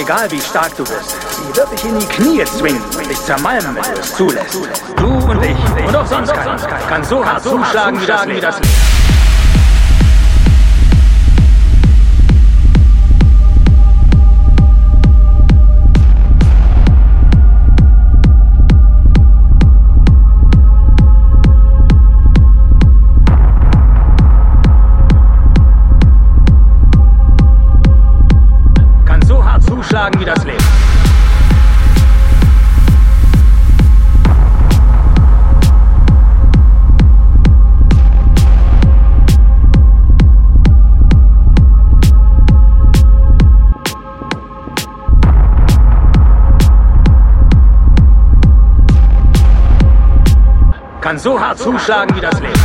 Egal wie stark du bist, sie wird dich in die Knie zwingen und dich zermalmen, wenn du es zulässt. Du und ich. Und auch sonst keiner. Kann so hart zuschlagen wie das Leben. kann so hart zuschlagen wie das Leben.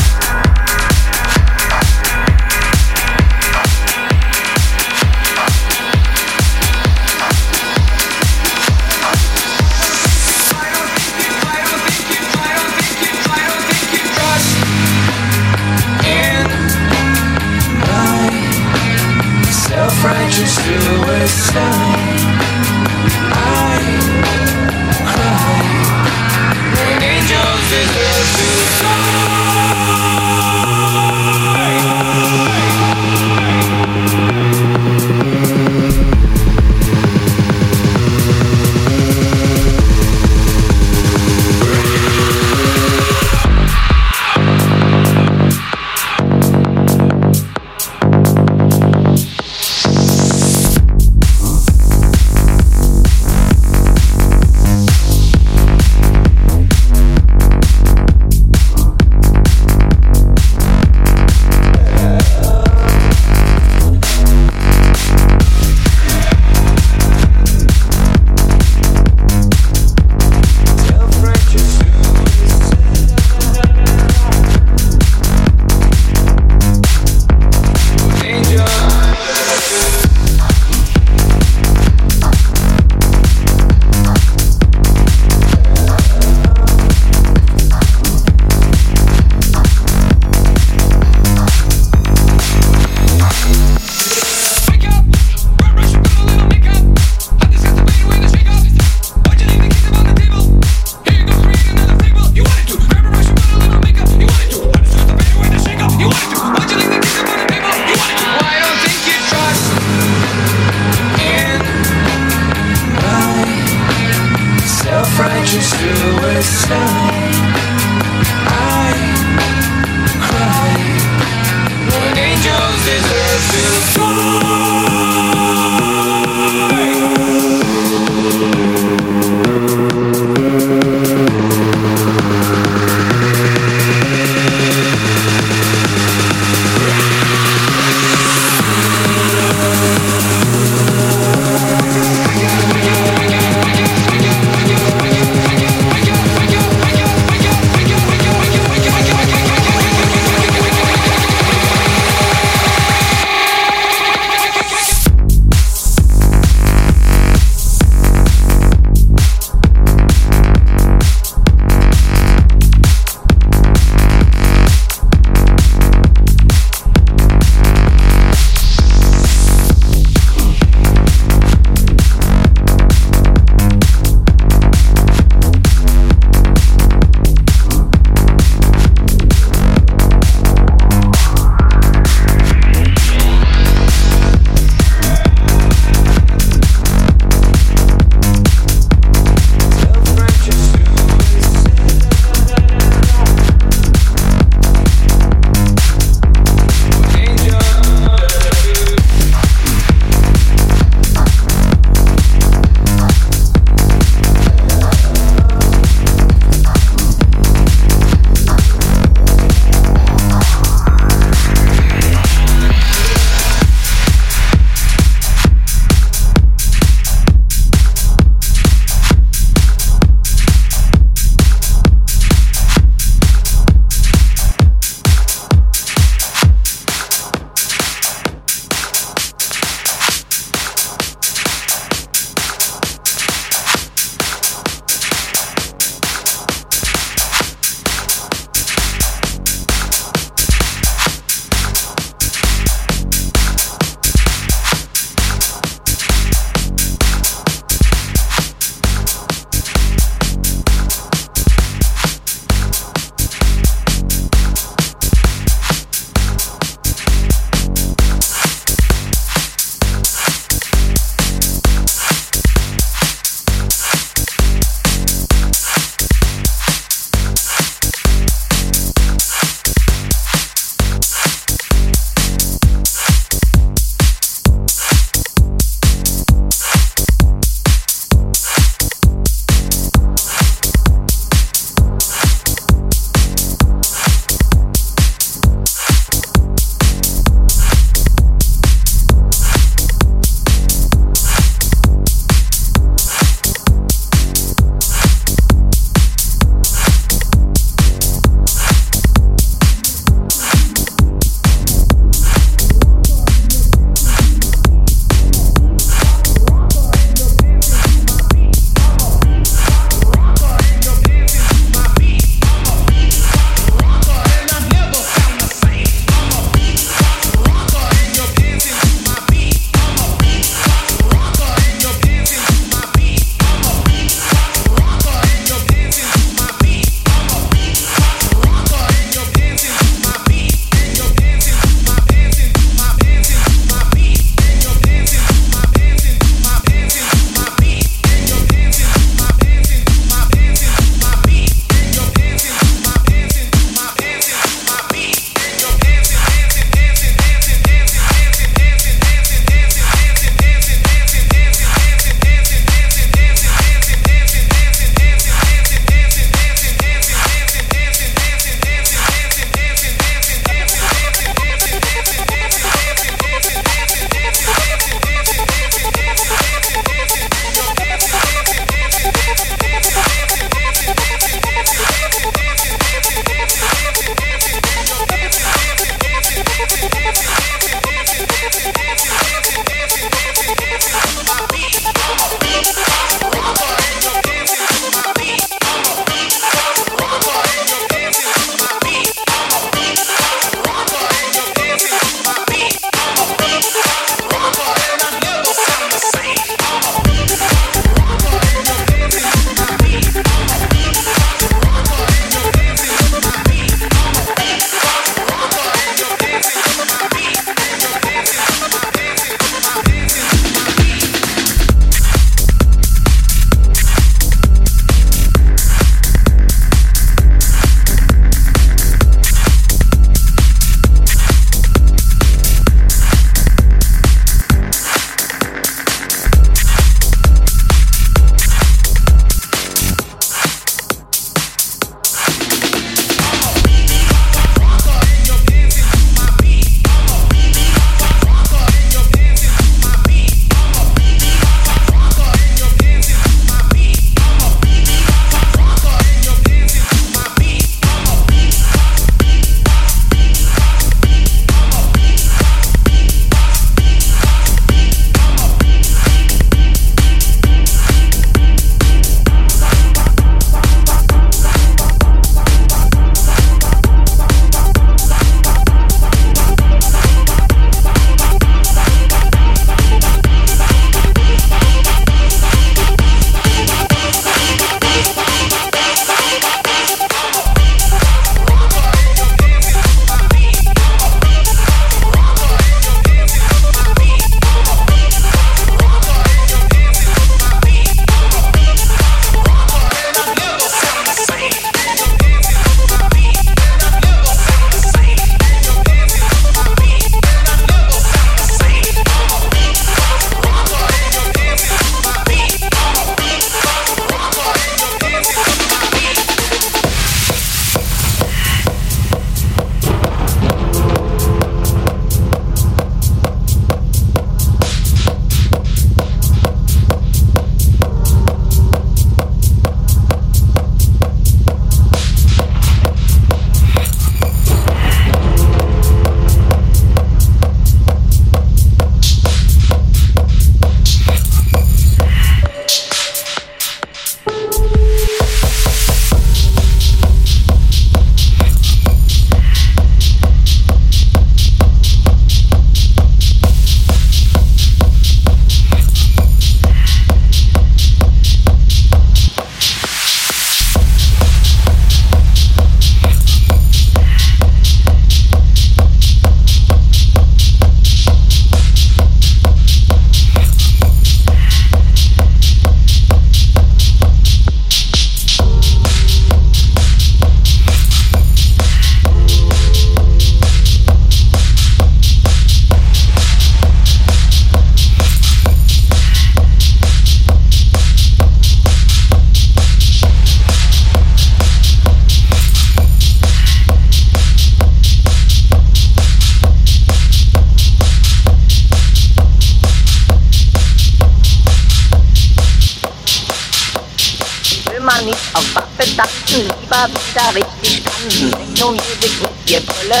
Schatten, Babstar, richtig kann. Techno Music ist ihr Brille,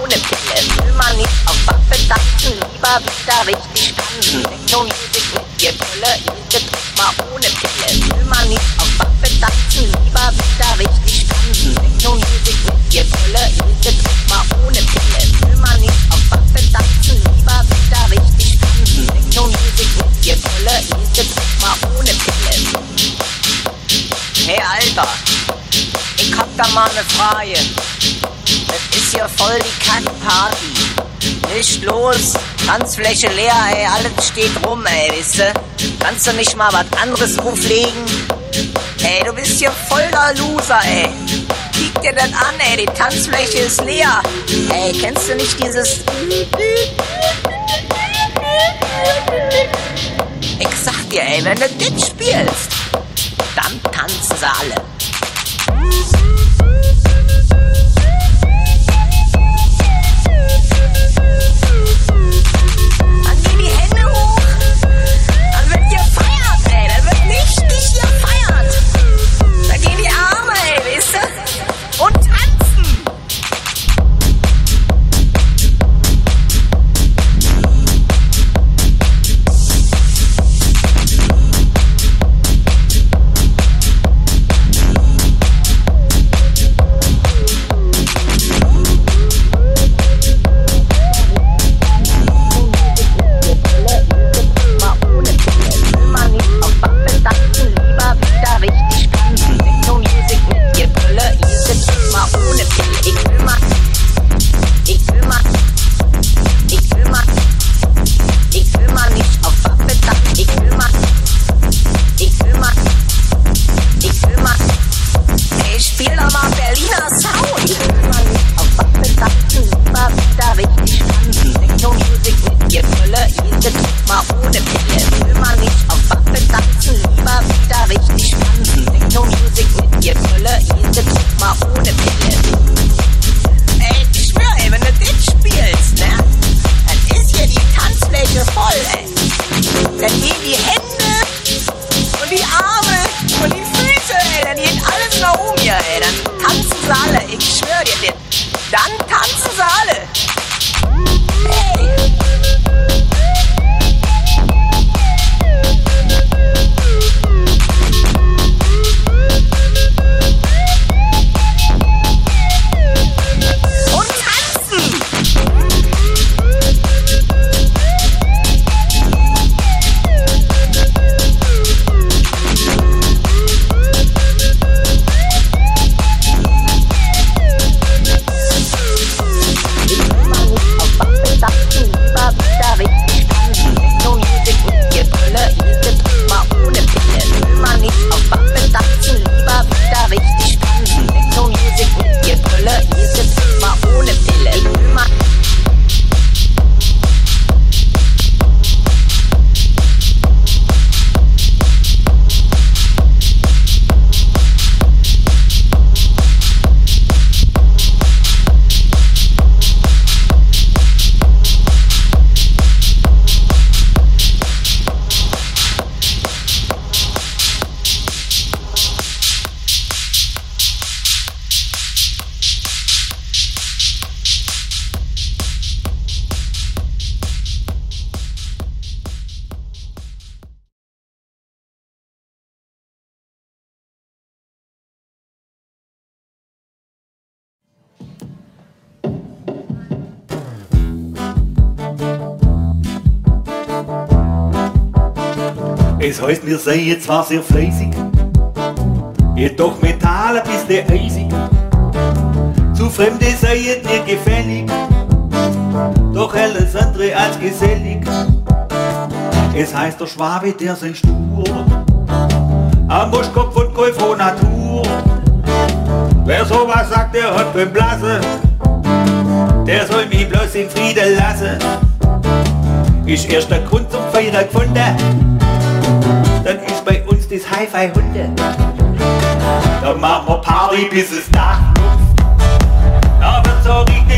ohne Pille. Will man richtig kann. Music ist ihr Brille, ohne Pille. Will man richtig kann. Music ist ihr Brille, ohne Pille. Will man richtig kann. Music ist ihr Brille, ohne Pille. Hey Alter, ich hab da mal ne Frage. Das ist hier voll die Kackparty. Nicht los, Tanzfläche leer, ey, alles steht rum, ey, wisst Kannst du nicht mal was anderes auflegen? Ey, du bist hier voll der Loser, ey. Kick dir das an, ey, die Tanzfläche ist leer. Ey, kennst du nicht dieses... Ich sag dir, ey, wenn du das spielst, dann tanzen sie alle. Es heißt, wir seien zwar sehr fleißig, jedoch Metall ein bisschen eisig. Zu Fremde seien mir gefällig, doch alles andere als gesellig. Es heißt der Schwabe, der sein stur, am Buschkopf und Golf von Natur. Wer sowas sagt, der hat beim Blasen, der soll mich bloß in Frieden lassen. Ist erst der Grund zum Feiern gefunden, dann ist bei uns das Hi-Fi-Hunde. Da machen wir Party bis es Dach luft. Da wird so richtig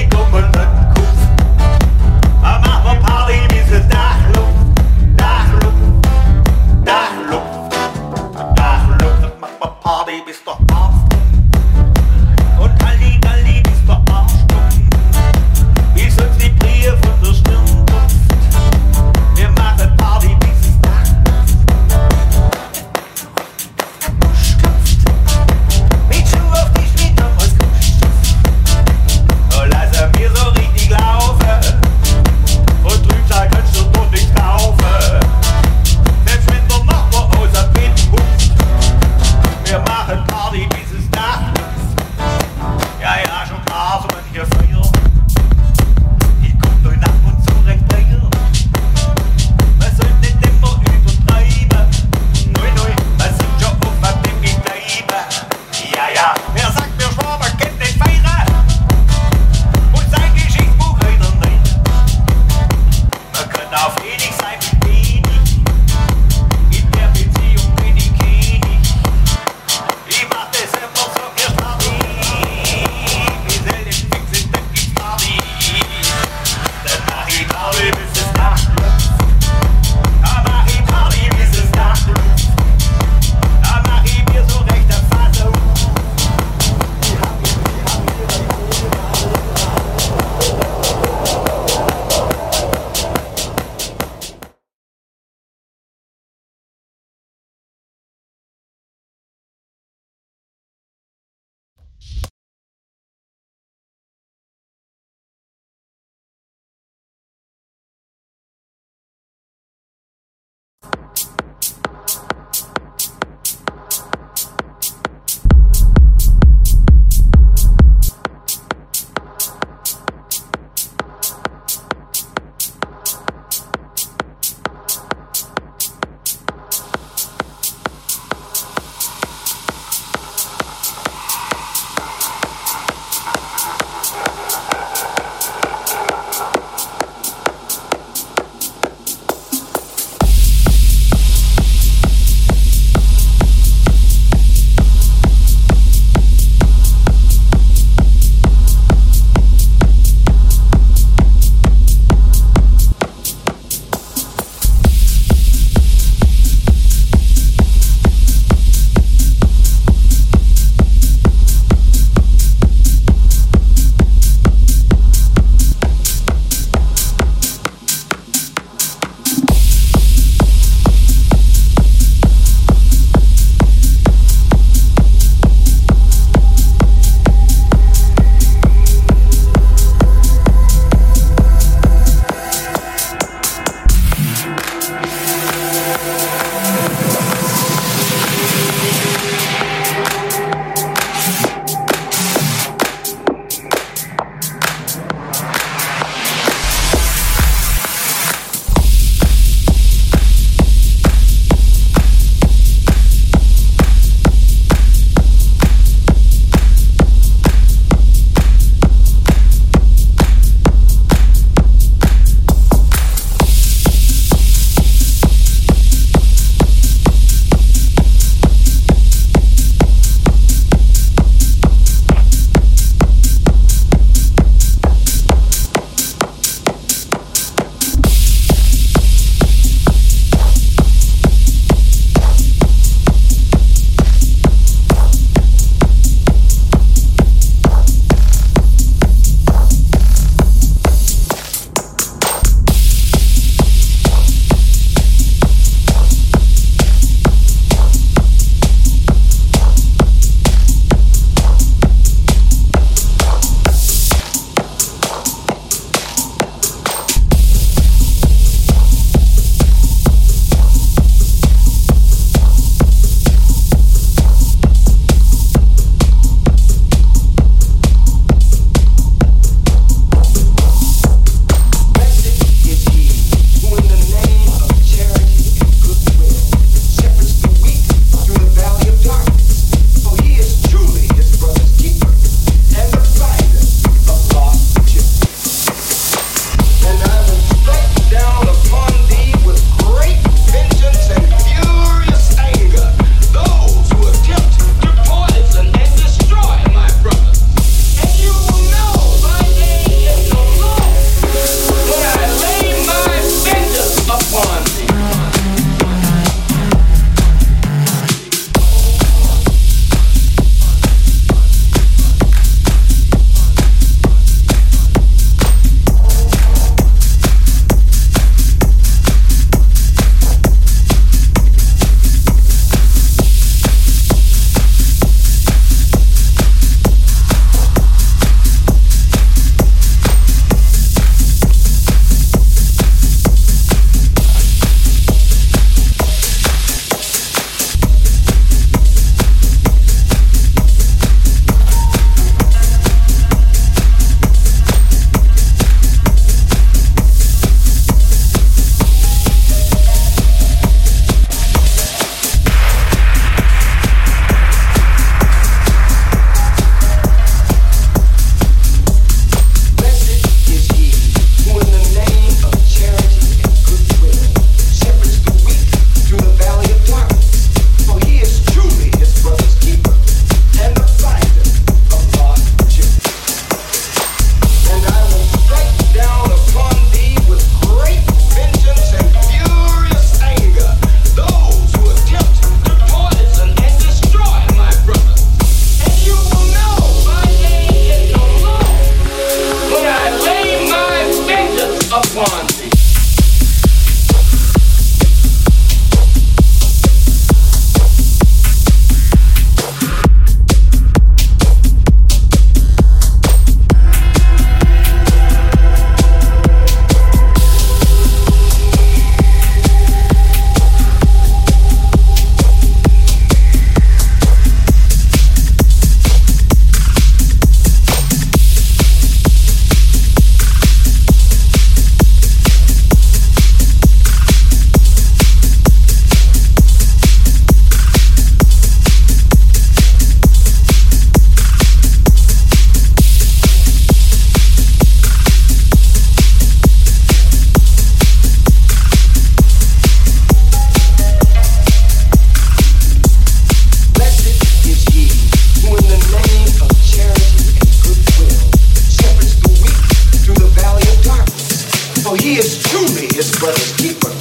For he is truly his brother's keeper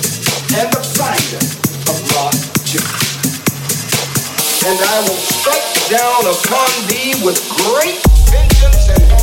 and the finder of lost sheep. And I will strike down upon thee with great vengeance and